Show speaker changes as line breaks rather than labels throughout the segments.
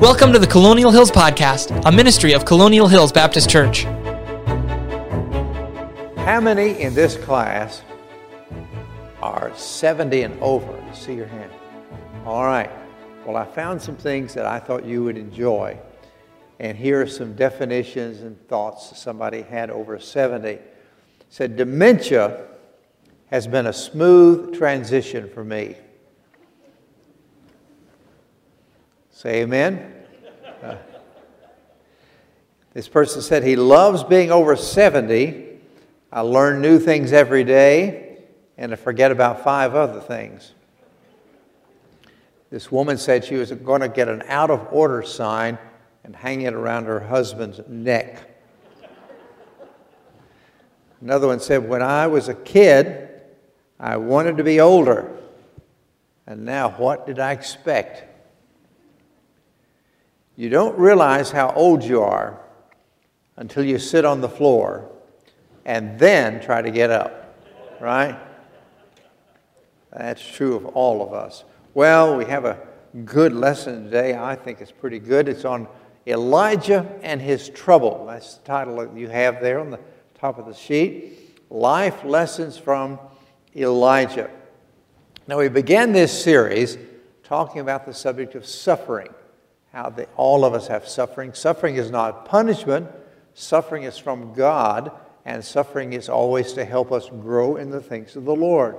Welcome to the Colonial Hills Podcast, a ministry of Colonial Hills Baptist Church.
How many in this class are 70 and over? See your hand. All right. Well, I found some things that I thought you would enjoy. And here are some definitions and thoughts somebody had over 70. It said, Dementia has been a smooth transition for me. Say amen. Uh, this person said he loves being over 70. I learn new things every day and I forget about five other things. This woman said she was going to get an out of order sign and hang it around her husband's neck. Another one said, When I was a kid, I wanted to be older. And now, what did I expect? You don't realize how old you are until you sit on the floor and then try to get up, right? That's true of all of us. Well, we have a good lesson today. I think it's pretty good. It's on Elijah and his trouble. That's the title that you have there on the top of the sheet. Life Lessons from Elijah. Now, we began this series talking about the subject of suffering how all of us have suffering. Suffering is not punishment, suffering is from God, and suffering is always to help us grow in the things of the Lord.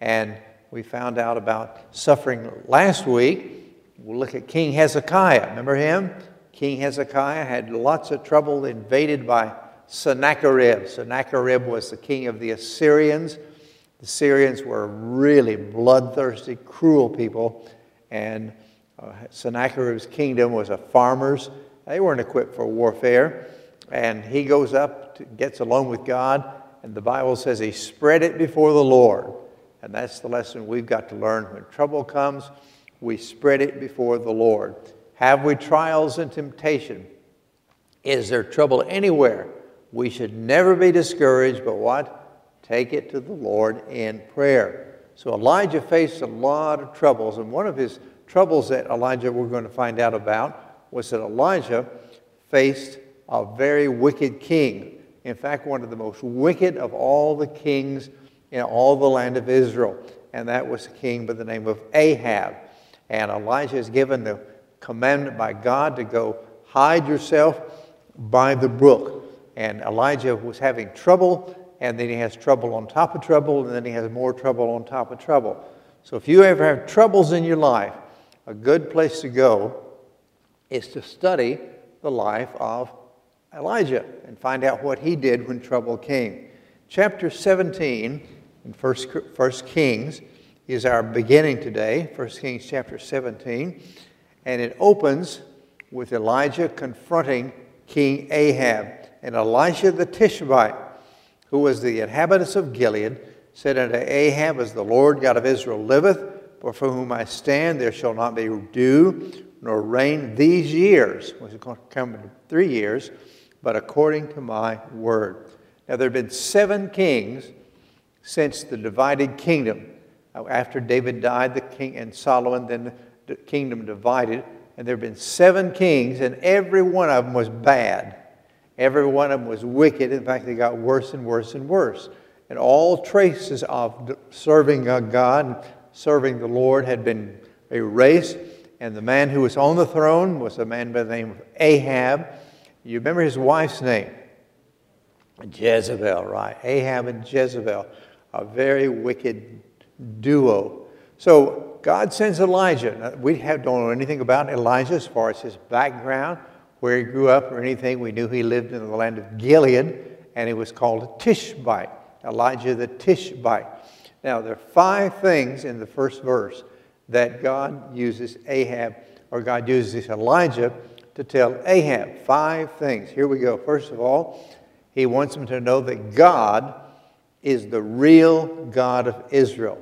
And we found out about suffering last week. We'll look at King Hezekiah. Remember him? King Hezekiah had lots of trouble invaded by Sennacherib. Sennacherib was the king of the Assyrians. The Assyrians were really bloodthirsty, cruel people, and uh, Sennacherib's kingdom was a farmer's. They weren't equipped for warfare. And he goes up, to, gets alone with God, and the Bible says he spread it before the Lord. And that's the lesson we've got to learn. When trouble comes, we spread it before the Lord. Have we trials and temptation? Is there trouble anywhere? We should never be discouraged, but what? Take it to the Lord in prayer. So Elijah faced a lot of troubles, and one of his troubles that Elijah we're going to find out about was that Elijah faced a very wicked king. In fact, one of the most wicked of all the kings in all the land of Israel. And that was a king by the name of Ahab. And Elijah is given the commandment by God to go hide yourself by the brook. And Elijah was having trouble, and then he has trouble on top of trouble, and then he has more trouble on top of trouble. So if you ever have troubles in your life, a good place to go is to study the life of Elijah and find out what he did when trouble came. Chapter 17 in First, First Kings is our beginning today, First Kings chapter 17, and it opens with Elijah confronting King Ahab. And Elijah the Tishbite, who was the inhabitants of Gilead, said unto Ahab, As the Lord God of Israel liveth, for whom I stand, there shall not be dew nor rain these years, which is going to come in three years, but according to my word. Now, there have been seven kings since the divided kingdom. After David died, the king and Solomon, then the kingdom divided, and there have been seven kings, and every one of them was bad. Every one of them was wicked. In fact, they got worse and worse and worse. And all traces of serving God serving the Lord had been erased, and the man who was on the throne was a man by the name of Ahab. You remember his wife's name? Jezebel, right? Ahab and Jezebel, a very wicked duo. So God sends Elijah. We don't know anything about Elijah as far as his background, where he grew up, or anything. We knew he lived in the land of Gilead, and he was called a Tishbite. Elijah the Tishbite. Now, there are five things in the first verse that God uses Ahab, or God uses Elijah to tell Ahab. Five things. Here we go. First of all, he wants him to know that God is the real God of Israel.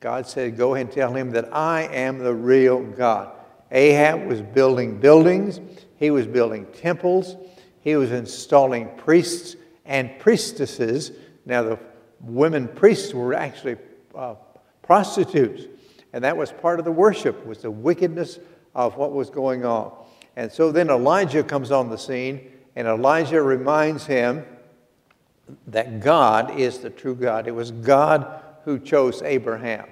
God said, Go ahead and tell him that I am the real God. Ahab was building buildings, he was building temples, he was installing priests and priestesses. Now, the women priests were actually uh, prostitutes. And that was part of the worship, was the wickedness of what was going on. And so then Elijah comes on the scene, and Elijah reminds him that God is the true God. It was God who chose Abraham,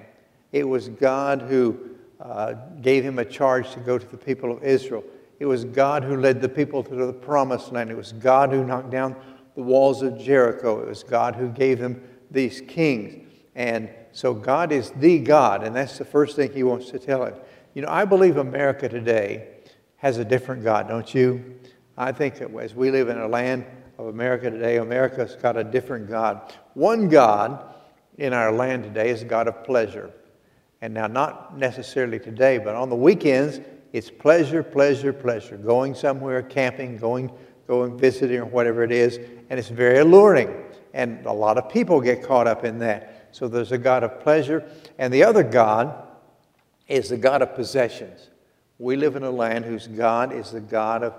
it was God who uh, gave him a charge to go to the people of Israel. It was God who led the people to the promised land. It was God who knocked down the walls of Jericho. It was God who gave them these kings. And so God is the God, and that's the first thing he wants to tell him. You know, I believe America today has a different God, don't you? I think that as we live in a land of America today, America's got a different God. One God in our land today is a God of pleasure. And now, not necessarily today, but on the weekends, it's pleasure, pleasure, pleasure. Going somewhere, camping, going, going visiting, or whatever it is. And it's very alluring. And a lot of people get caught up in that. So there's a God of pleasure. And the other God is the God of possessions. We live in a land whose God is the God of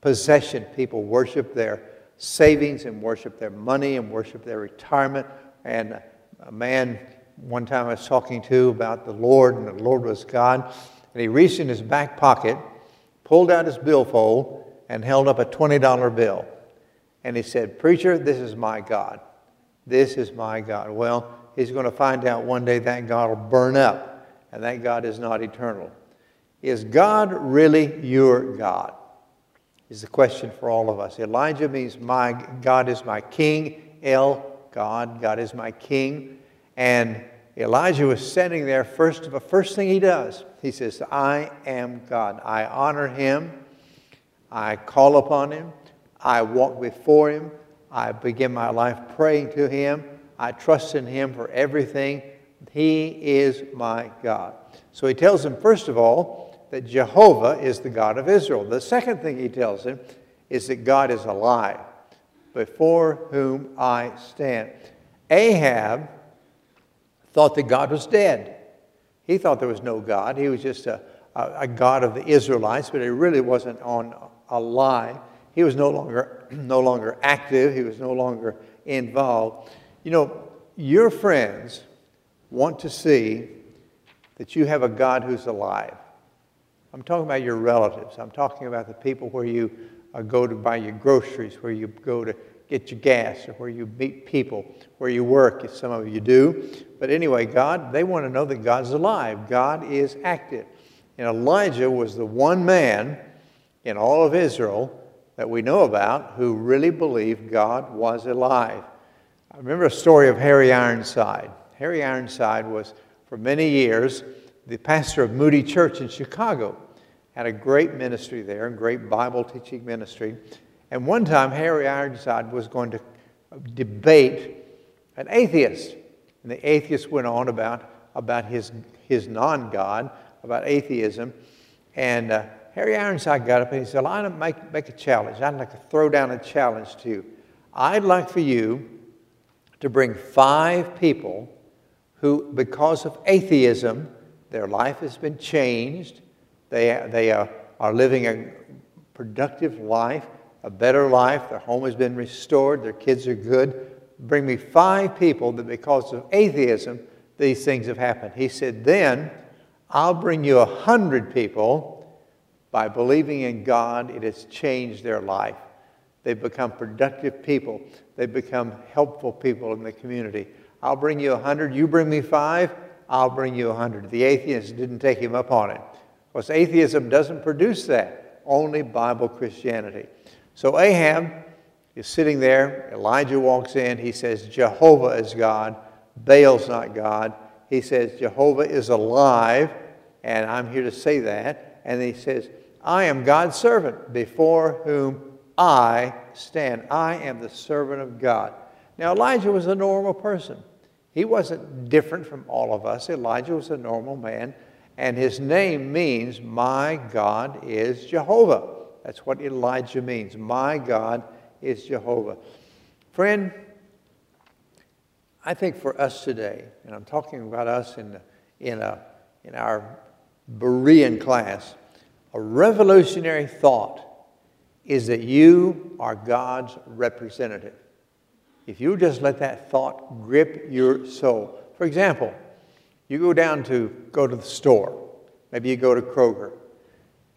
possession. People worship their savings and worship their money and worship their retirement. And a man one time I was talking to about the Lord, and the Lord was God, and he reached in his back pocket, pulled out his billfold, and held up a $20 bill. And he said, Preacher, this is my God. This is my God. Well, he's going to find out one day that God will burn up, and that God is not eternal. Is God really your God? Is the question for all of us. Elijah means my God is my king. El, God, God is my king. And Elijah was standing there. First, the first thing he does, he says, I am God. I honor him. I call upon him. I walk before him. I begin my life praying to him. I trust in him for everything. He is my God. So he tells him, first of all, that Jehovah is the God of Israel. The second thing he tells him is that God is alive, before whom I stand. Ahab thought that God was dead. He thought there was no God. He was just a, a, a God of the Israelites, but he really wasn't on alive. He was no longer, no longer active. He was no longer involved. You know, your friends want to see that you have a God who's alive. I'm talking about your relatives. I'm talking about the people where you uh, go to buy your groceries, where you go to get your gas or where you meet people, where you work, if some of you do. But anyway, God, they want to know that God's alive. God is active. And Elijah was the one man in all of Israel that we know about who really believed God was alive. I remember a story of Harry Ironside. Harry Ironside was, for many years, the pastor of Moody Church in Chicago. Had a great ministry there, a great Bible teaching ministry. And one time, Harry Ironside was going to debate an atheist. And the atheist went on about, about his, his non God, about atheism. And uh, Harry Ironside got up and he said, I'd make, make a challenge. I'd like to throw down a challenge to you. I'd like for you to bring five people who, because of atheism, their life has been changed. They, they are, are living a productive life a better life, their home has been restored, their kids are good. Bring me five people that because of atheism, these things have happened. He said, Then I'll bring you a hundred people by believing in God, it has changed their life. They've become productive people, they've become helpful people in the community. I'll bring you a hundred, you bring me five, I'll bring you a hundred. The atheist didn't take him up on it. Because atheism doesn't produce that, only Bible Christianity. So Ahab is sitting there. Elijah walks in. He says, Jehovah is God. Baal's not God. He says, Jehovah is alive, and I'm here to say that. And he says, I am God's servant before whom I stand. I am the servant of God. Now, Elijah was a normal person. He wasn't different from all of us. Elijah was a normal man, and his name means, My God is Jehovah. That's what Elijah means. My God is Jehovah. Friend, I think for us today, and I'm talking about us in, in, a, in our Berean class, a revolutionary thought is that you are God's representative. If you just let that thought grip your soul. For example, you go down to go to the store. Maybe you go to Kroger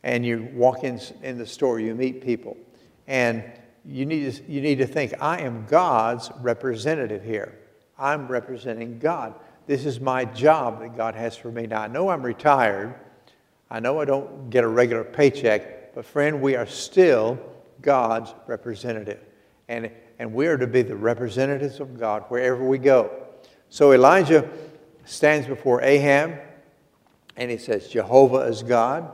and you walk in, in the store, you meet people, and you need, to, you need to think, I am God's representative here. I'm representing God. This is my job that God has for me. Now, I know I'm retired. I know I don't get a regular paycheck, but friend, we are still God's representative. And, and we are to be the representatives of God wherever we go. So Elijah stands before Ahab and he says, Jehovah is God.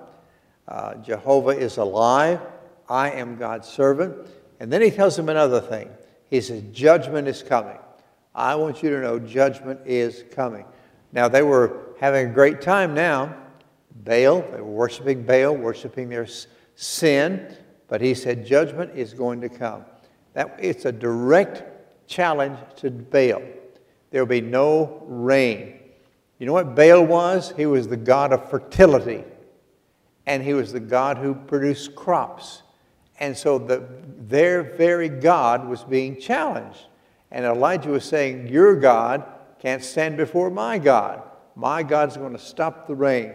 Uh, Jehovah is alive. I am God's servant. And then he tells him another thing. He says, Judgment is coming. I want you to know judgment is coming. Now, they were having a great time now. Baal, they were worshiping Baal, worshiping their sin, but he said judgment is going to come. That, it's a direct challenge to Baal. There will be no rain. You know what Baal was? He was the god of fertility, and he was the god who produced crops. And so the, their very God was being challenged. And Elijah was saying, Your God can't stand before my God. My God's going to stop the rain.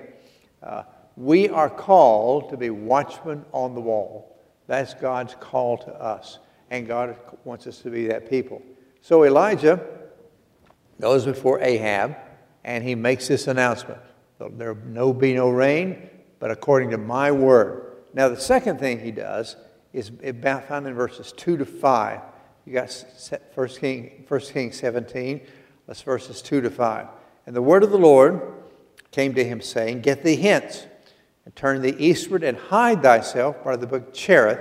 Uh, we are called to be watchmen on the wall. That's God's call to us. And God wants us to be that people. So Elijah goes before Ahab and he makes this announcement There will be no rain, but according to my word. Now, the second thing he does is found in verses 2 to 5. You got 1 King, 1 Kings 17, that's verses 2 to 5. And the word of the Lord came to him, saying, Get thee hence, and turn thee eastward, and hide thyself by the brook Cherith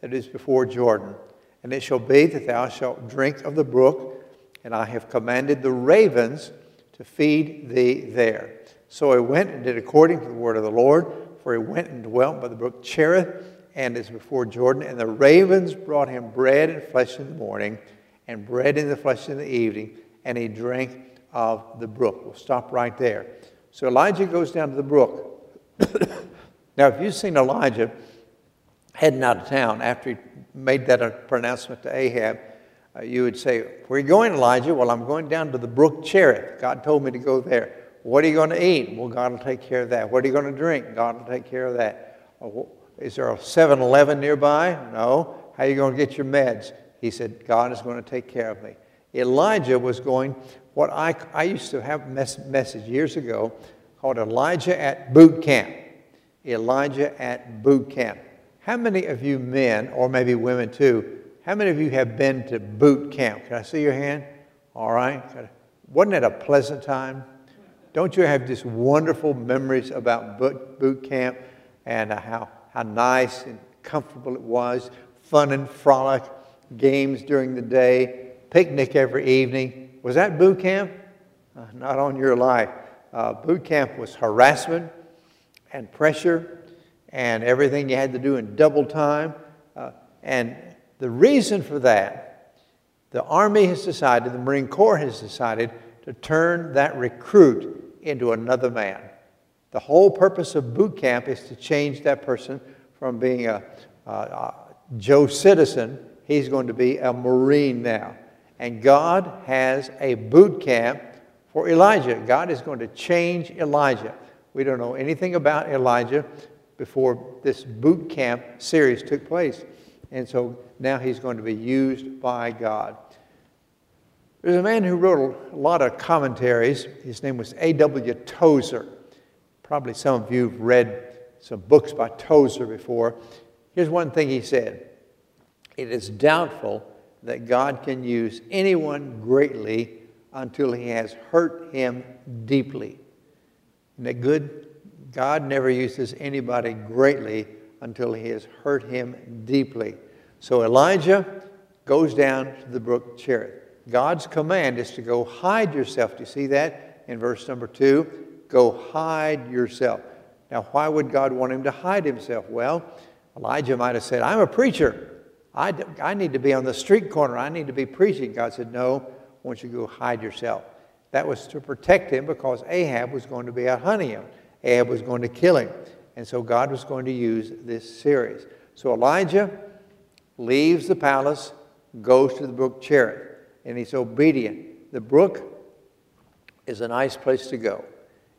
that is before Jordan. And it shall be that thou shalt drink of the brook, and I have commanded the ravens to feed thee there. So he went and did according to the word of the Lord, for he went and dwelt by the brook Cherith and is before Jordan. And the ravens brought him bread and flesh in the morning, and bread in the flesh in the evening, and he drank of the brook. We'll stop right there. So Elijah goes down to the brook. now, if you've seen Elijah heading out of town after he made that pronouncement to Ahab, uh, you would say, Where are you going, Elijah? Well, I'm going down to the brook Cherith. God told me to go there. What are you going to eat? Well, God will take care of that. What are you going to drink? God will take care of that. Is there a 7 Eleven nearby? No. How are you going to get your meds? He said, God is going to take care of me. Elijah was going, what I, I used to have a mess, message years ago called Elijah at Boot Camp. Elijah at Boot Camp. How many of you men, or maybe women too, how many of you have been to boot camp? Can I see your hand? All right. Wasn't it a pleasant time? Don't you have just wonderful memories about boot, boot camp and how how nice and comfortable it was, fun and frolic, games during the day, picnic every evening. Was that boot camp? Uh, not on your life. Uh, boot camp was harassment and pressure and everything you had to do in double time. Uh, and the reason for that, the Army has decided, the Marine Corps has decided to turn that recruit into another man. The whole purpose of boot camp is to change that person from being a, a, a Joe citizen, he's going to be a Marine now. And God has a boot camp for Elijah. God is going to change Elijah. We don't know anything about Elijah before this boot camp series took place. And so now he's going to be used by God. There's a man who wrote a lot of commentaries. His name was A.W. Tozer. Probably some of you have read some books by Tozer before. Here's one thing he said It is doubtful that God can use anyone greatly until he has hurt him deeply. Isn't that good? God never uses anybody greatly until he has hurt him deeply. So Elijah goes down to the brook Cherith. God's command is to go hide yourself. Do you see that in verse number two? Go hide yourself. Now, why would God want him to hide himself? Well, Elijah might have said, I'm a preacher. I, I need to be on the street corner. I need to be preaching. God said, No, I want you to go hide yourself. That was to protect him because Ahab was going to be out hunting him. Ahab was going to kill him. And so God was going to use this series. So Elijah leaves the palace, goes to the brook Cherith, and he's obedient. The brook is a nice place to go.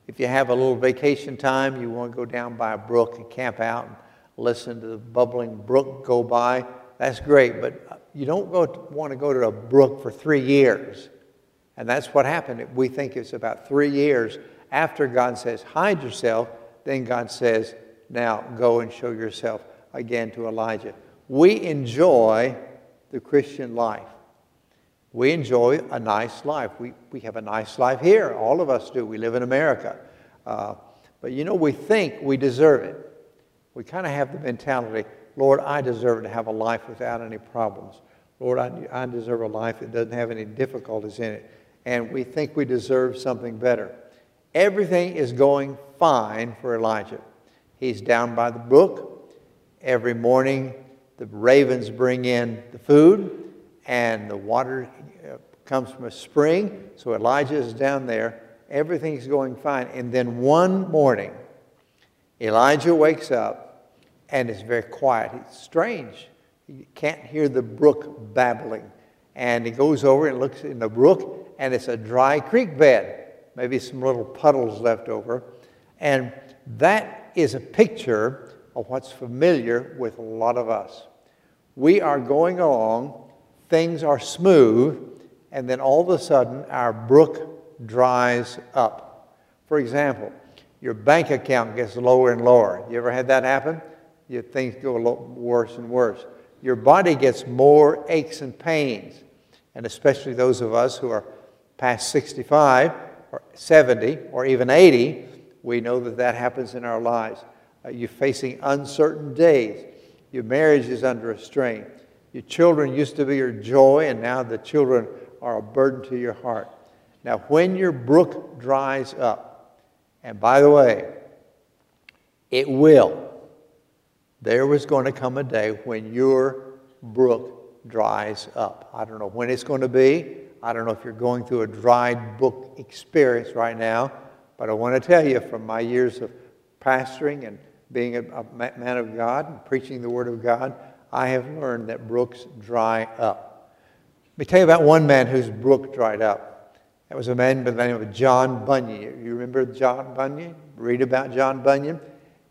If you have a little vacation time, you want to go down by a brook and camp out and listen to the bubbling brook go by, that's great. But you don't go want to go to a brook for three years. And that's what happened. We think it's about three years after God says, hide yourself, then God says, now go and show yourself again to Elijah. We enjoy the Christian life. We enjoy a nice life. We, we have a nice life here. All of us do. We live in America. Uh, but you know, we think we deserve it. We kind of have the mentality Lord, I deserve to have a life without any problems. Lord, I, I deserve a life that doesn't have any difficulties in it. And we think we deserve something better. Everything is going fine for Elijah. He's down by the brook. Every morning, the ravens bring in the food, and the water uh, comes from a spring. So Elijah is down there. Everything's going fine. And then one morning, Elijah wakes up and it's very quiet. It's strange. You can't hear the brook babbling. And he goes over and looks in the brook, and it's a dry creek bed maybe some little puddles left over. And that is a picture of what's familiar with a lot of us. We are going along, things are smooth, and then all of a sudden our brook dries up. For example, your bank account gets lower and lower. You ever had that happen? Your things go a little worse and worse. Your body gets more aches and pains, and especially those of us who are past 65, or 70 or even 80, we know that that happens in our lives. Uh, you're facing uncertain days. Your marriage is under a strain. Your children used to be your joy, and now the children are a burden to your heart. Now, when your brook dries up, and by the way, it will, there was going to come a day when your brook dries up. I don't know when it's going to be. I don't know if you're going through a dried book experience right now, but I want to tell you from my years of pastoring and being a, a man of God and preaching the Word of God, I have learned that brooks dry up. Let me tell you about one man whose brook dried up. That was a man by the name of John Bunyan. You remember John Bunyan? Read about John Bunyan.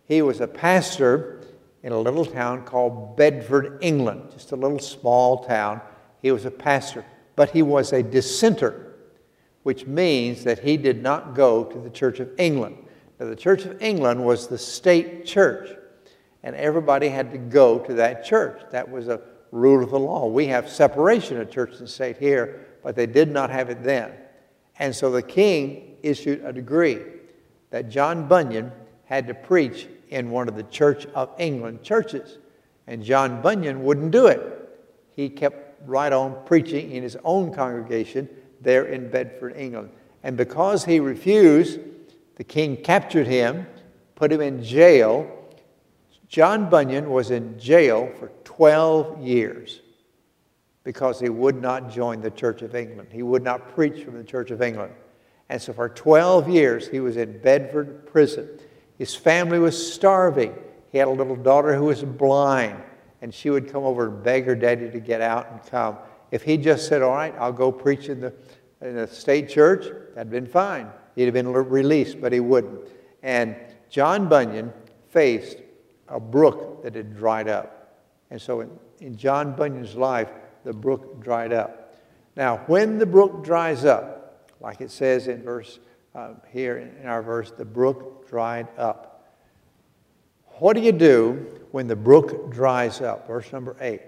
He was a pastor in a little town called Bedford, England, just a little small town. He was a pastor but he was a dissenter, which means that he did not go to the Church of England. Now, the Church of England was the state church, and everybody had to go to that church. That was a rule of the law. We have separation of church and state here, but they did not have it then. And so the king issued a decree that John Bunyan had to preach in one of the Church of England churches. And John Bunyan wouldn't do it. He kept right on preaching in his own congregation there in Bedford, England. And because he refused, the king captured him, put him in jail. John Bunyan was in jail for 12 years because he would not join the Church of England. He would not preach from the Church of England. And so for 12 years, he was in Bedford prison. His family was starving. He had a little daughter who was blind and she would come over and beg her daddy to get out and come. If he just said, All right, I'll go preach in the, in the state church, that'd been fine. He'd have been released, but he wouldn't. And John Bunyan faced a brook that had dried up. And so in, in John Bunyan's life, the brook dried up. Now, when the brook dries up, like it says in verse uh, here in our verse, the brook dried up. What do you do when the brook dries up? Verse number eight.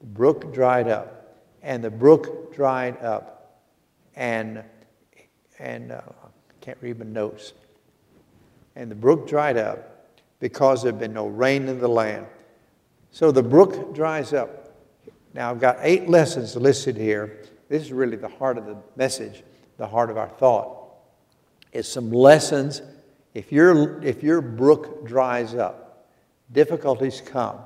The brook dried up, and the brook dried up, and and uh, I can't read my notes. And the brook dried up because there had been no rain in the land. So the brook dries up. Now I've got eight lessons listed here. This is really the heart of the message, the heart of our thought. It's some lessons if, your if your brook dries up, difficulties come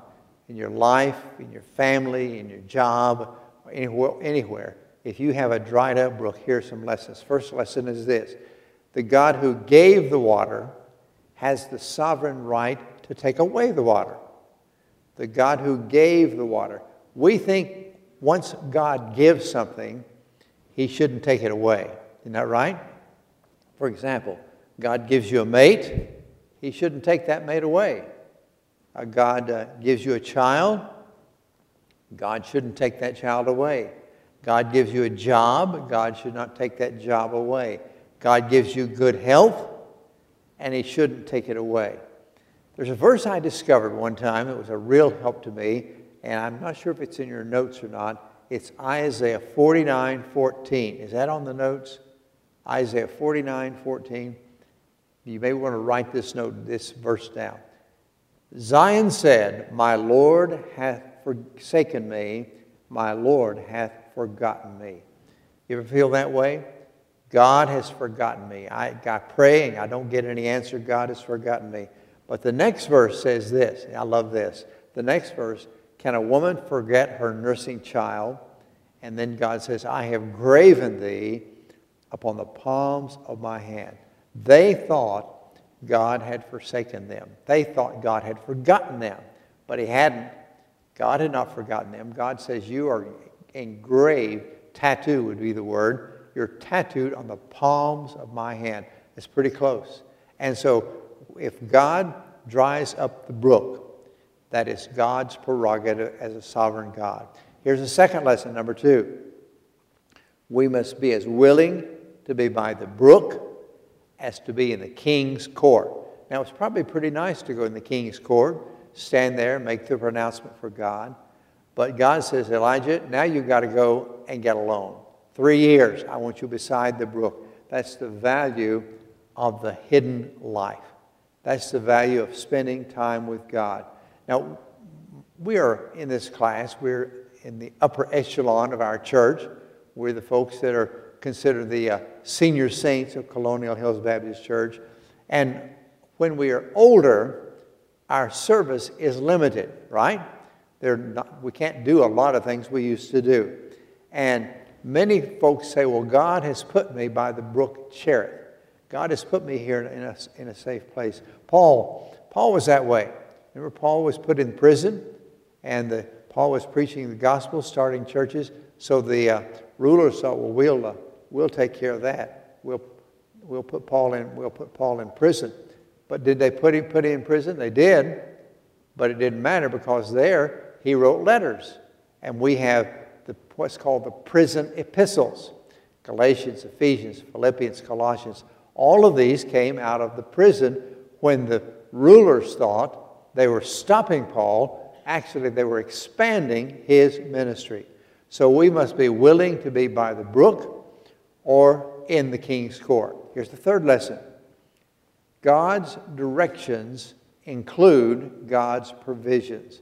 in your life, in your family, in your job, anywhere, anywhere. If you have a dried up brook, here's some lessons. First lesson is this the God who gave the water has the sovereign right to take away the water. The God who gave the water. We think once God gives something, he shouldn't take it away. Isn't that right? For example, God gives you a mate, He shouldn't take that mate away. God uh, gives you a child, God shouldn't take that child away. God gives you a job, God should not take that job away. God gives you good health, and He shouldn't take it away. There's a verse I discovered one time, it was a real help to me, and I'm not sure if it's in your notes or not. It's Isaiah 49 14. Is that on the notes? Isaiah 49 14. You may want to write this note, this verse down. Zion said, My Lord hath forsaken me, my Lord hath forgotten me. You ever feel that way? God has forgotten me. I, got praying. I don't get any answer. God has forgotten me. But the next verse says this. I love this. The next verse Can a woman forget her nursing child? And then God says, I have graven thee upon the palms of my hand. They thought God had forsaken them. They thought God had forgotten them, but He hadn't. God had not forgotten them. God says, You are engraved, tattoo would be the word. You're tattooed on the palms of my hand. It's pretty close. And so, if God dries up the brook, that is God's prerogative as a sovereign God. Here's the second lesson, number two. We must be as willing to be by the brook as to be in the king's court. Now, it's probably pretty nice to go in the king's court, stand there, make the pronouncement for God. But God says, Elijah, now you've got to go and get alone. Three years, I want you beside the brook. That's the value of the hidden life. That's the value of spending time with God. Now, we are in this class, we're in the upper echelon of our church. We're the folks that are considered the uh, senior saints of Colonial Hills Baptist Church. And when we are older, our service is limited, right? Not, we can't do a lot of things we used to do. And many folks say, well, God has put me by the brook Cherith. God has put me here in a, in a safe place. Paul, Paul was that way. Remember, Paul was put in prison, and the, Paul was preaching the gospel, starting churches. So the uh, rulers thought, well, we'll, uh, we'll take care of that. We'll, we'll, put Paul in, we'll put Paul in prison. But did they put him, put him in prison? They did. But it didn't matter because there he wrote letters. And we have the, what's called the prison epistles Galatians, Ephesians, Philippians, Colossians. All of these came out of the prison when the rulers thought they were stopping Paul. Actually, they were expanding his ministry. So we must be willing to be by the brook or in the king's court. Here's the third lesson God's directions include God's provisions.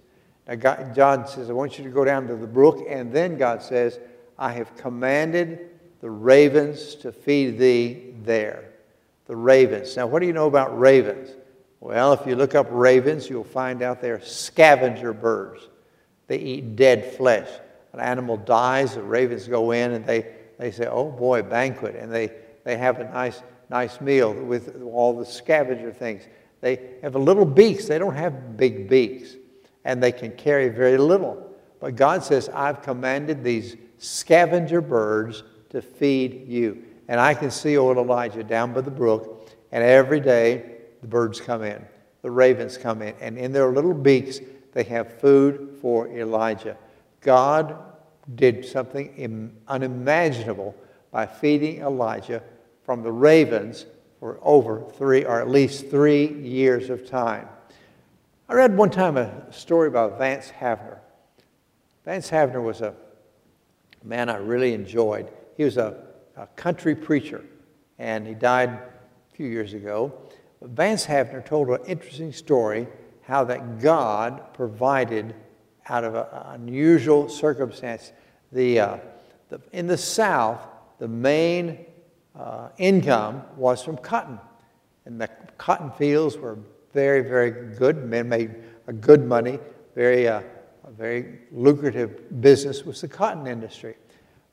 God, John says, I want you to go down to the brook, and then God says, I have commanded the ravens to feed thee there. The ravens. Now, what do you know about ravens? Well, if you look up ravens, you'll find out they're scavenger birds. They eat dead flesh. An animal dies, the ravens go in and they they say, oh boy, banquet. And they, they have a nice, nice meal with all the scavenger things. They have little beaks. They don't have big beaks. And they can carry very little. But God says, I've commanded these scavenger birds to feed you. And I can see old Elijah down by the brook, and every day the birds come in, the ravens come in, and in their little beaks they have food for Elijah. God did something unimaginable by feeding Elijah from the ravens for over three, or at least three years of time. I read one time a story about Vance Havner. Vance Havner was a man I really enjoyed. He was a, a country preacher, and he died a few years ago. But Vance Havner told an interesting story how that God provided out of an unusual circumstance. The, uh, the, in the South, the main uh, income was from cotton. And the cotton fields were very, very good. Men made a good money. Very, uh, a very lucrative business was the cotton industry.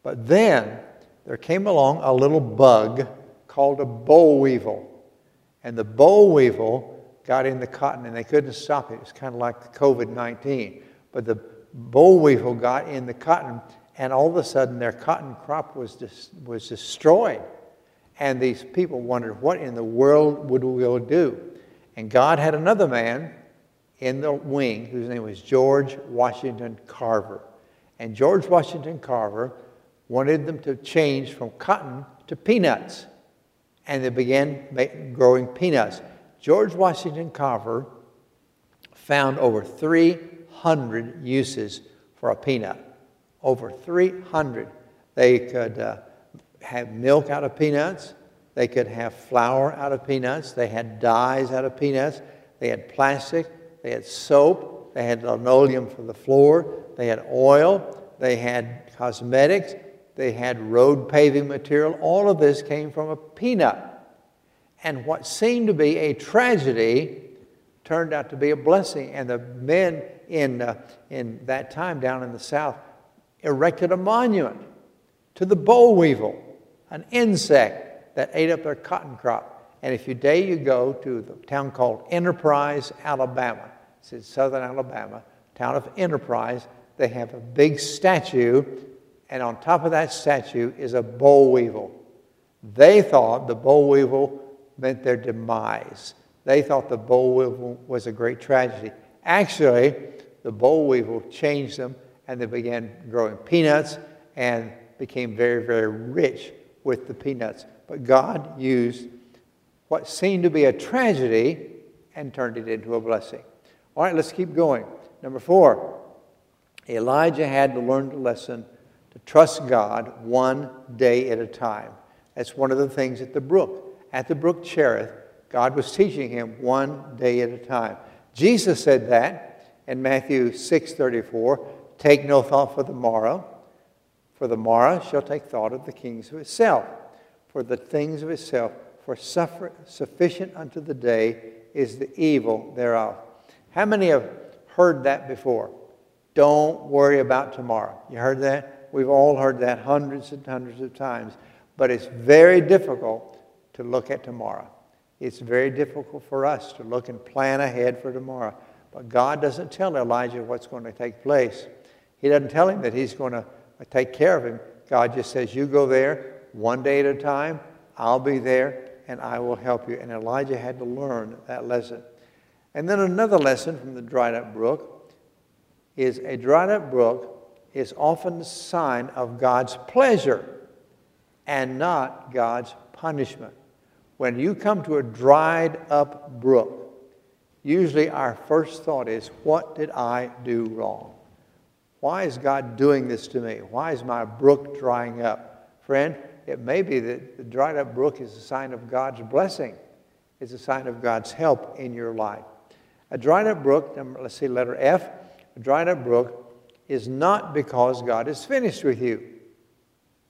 But then there came along a little bug called a boll weevil. And the boll weevil got in the cotton and they couldn't stop it. It's kind of like COVID 19. But the boll weevil got in the cotton and all of a sudden their cotton crop was, dis- was destroyed. And these people wondered, what in the world would we do? And God had another man in the wing whose name was George Washington Carver. And George Washington Carver wanted them to change from cotton to peanuts. And they began growing peanuts. George Washington Carver found over 300 uses for a peanut. Over 300. They could uh, have milk out of peanuts. They could have flour out of peanuts. They had dyes out of peanuts. They had plastic. They had soap. They had linoleum for the floor. They had oil. They had cosmetics. They had road paving material. All of this came from a peanut. And what seemed to be a tragedy turned out to be a blessing. And the men in, uh, in that time down in the South erected a monument to the boll weevil, an insect that ate up their cotton crop. And if today you go to the town called Enterprise, Alabama, it's in southern Alabama, town of Enterprise, they have a big statue, and on top of that statue is a boll weevil. They thought the boll weevil meant their demise. They thought the boll weevil was a great tragedy. Actually, the boll weevil changed them, and they began growing peanuts and became very, very rich with the peanuts. But God used what seemed to be a tragedy and turned it into a blessing. All right, let's keep going. Number four, Elijah had to learn the lesson to trust God one day at a time. That's one of the things at the brook. At the brook Cherith, God was teaching him one day at a time. Jesus said that in Matthew 6:34, "Take no thought for the morrow, for the morrow shall take thought of the kings of itself, for the things of itself, for suffer, sufficient unto the day is the evil thereof." How many have heard that before? Don't worry about tomorrow. You heard that? We've all heard that hundreds and hundreds of times. But it's very difficult to look at tomorrow. It's very difficult for us to look and plan ahead for tomorrow. But God doesn't tell Elijah what's going to take place. He doesn't tell him that he's going to take care of him. God just says, You go there one day at a time, I'll be there, and I will help you. And Elijah had to learn that lesson. And then another lesson from the dried up brook is a dried up brook is often a sign of God's pleasure and not God's punishment. When you come to a dried up brook, usually our first thought is, What did I do wrong? Why is God doing this to me? Why is my brook drying up? Friend, it may be that the dried up brook is a sign of God's blessing, it's a sign of God's help in your life. A dried up brook, let's see, letter F, a dried up brook is not because God is finished with you.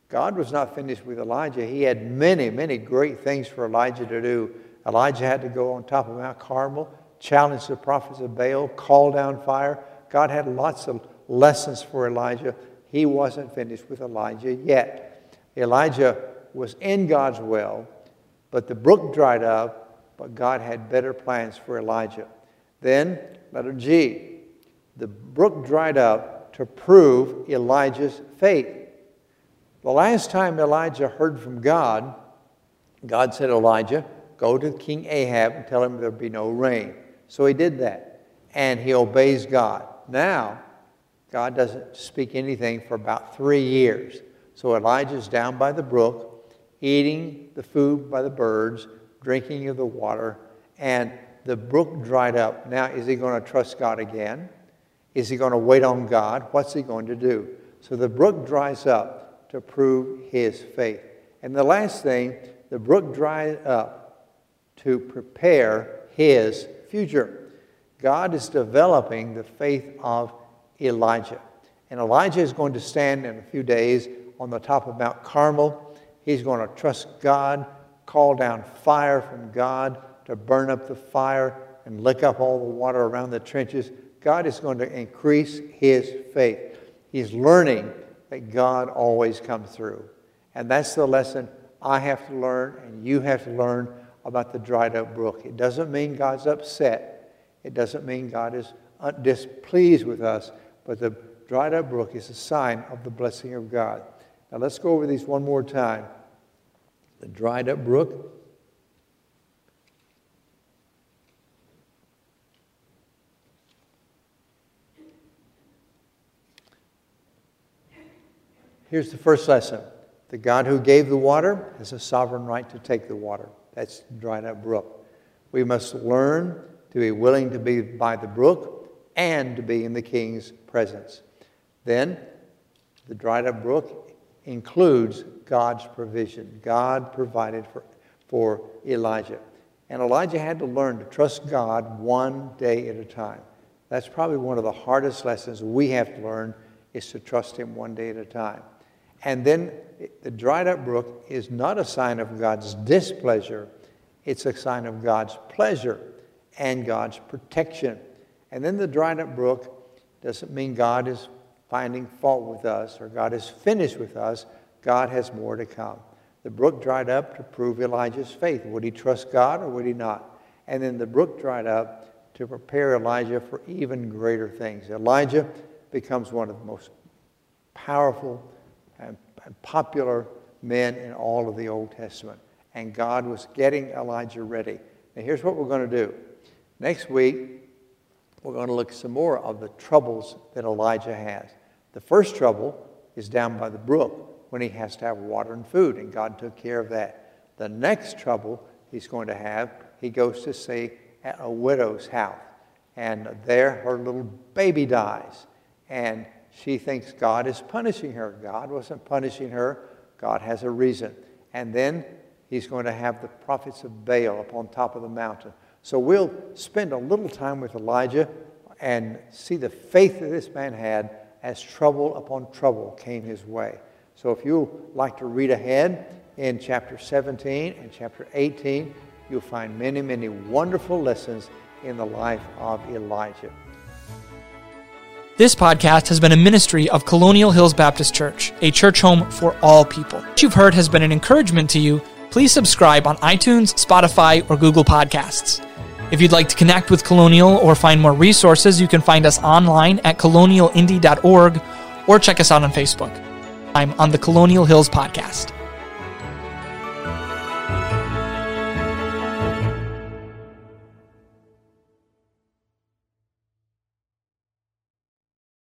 God was not finished with Elijah. He had many, many great things for Elijah to do. Elijah had to go on top of Mount Carmel, challenge the prophets of Baal, call down fire. God had lots of lessons for Elijah. He wasn't finished with Elijah yet. Elijah was in God's will, but the brook dried up, but God had better plans for Elijah. Then, letter G, the brook dried up to prove Elijah's faith. The last time Elijah heard from God, God said, Elijah, go to King Ahab and tell him there'll be no rain. So he did that, and he obeys God. Now, God doesn't speak anything for about three years. So Elijah's down by the brook, eating the food by the birds, drinking of the water, and the brook dried up. Now, is he going to trust God again? Is he going to wait on God? What's he going to do? So the brook dries up to prove his faith. And the last thing, the brook dried up to prepare his future. God is developing the faith of Elijah. And Elijah is going to stand in a few days on the top of Mount Carmel. He's going to trust God, call down fire from God to burn up the fire and lick up all the water around the trenches. God is going to increase his faith. He's learning that God always comes through. And that's the lesson I have to learn and you have to learn about the dried up brook. It doesn't mean God's upset. It doesn't mean God is displeased with us, but the dried up brook is a sign of the blessing of God. Now let's go over these one more time. the dried up brook. Here's the first lesson the God who gave the water has a sovereign right to take the water. That's dried up brook. We must learn to be willing to be by the brook and to be in the king's presence. Then, the dried up brook includes God's provision. God provided for, for Elijah. And Elijah had to learn to trust God one day at a time. That's probably one of the hardest lessons we have to learn is to trust him one day at a time. And then the dried up brook is not a sign of God's displeasure, it's a sign of God's pleasure and God's protection. And then the dried up brook doesn't mean God is finding fault with us or God is finished with us. God has more to come. The brook dried up to prove Elijah's faith. Would he trust God or would he not? And then the brook dried up to prepare Elijah for even greater things. Elijah becomes one of the most powerful and popular men in all of the Old Testament. And God was getting Elijah ready. Now, here's what we're going to do. Next week, we're going to look some more of the troubles that Elijah has. The first trouble is down by the brook when he has to have water and food, and God took care of that. The next trouble he's going to have, he goes to see at a widow's house, and there her little baby dies, and she thinks God is punishing her. God wasn't punishing her, God has a reason. And then he's going to have the prophets of Baal up on top of the mountain so we'll spend a little time with Elijah and see the faith that this man had as trouble upon trouble came his way. So if you like to read ahead in chapter 17 and chapter 18, you'll find many, many wonderful lessons in the life of Elijah.
This podcast has been a ministry of Colonial Hills Baptist Church, a church home for all people. What you've heard has been an encouragement to you. Please subscribe on iTunes, Spotify, or Google Podcasts. If you'd like to connect with Colonial or find more resources, you can find us online at colonialindy.org or check us out on Facebook. I'm on the Colonial Hills Podcast.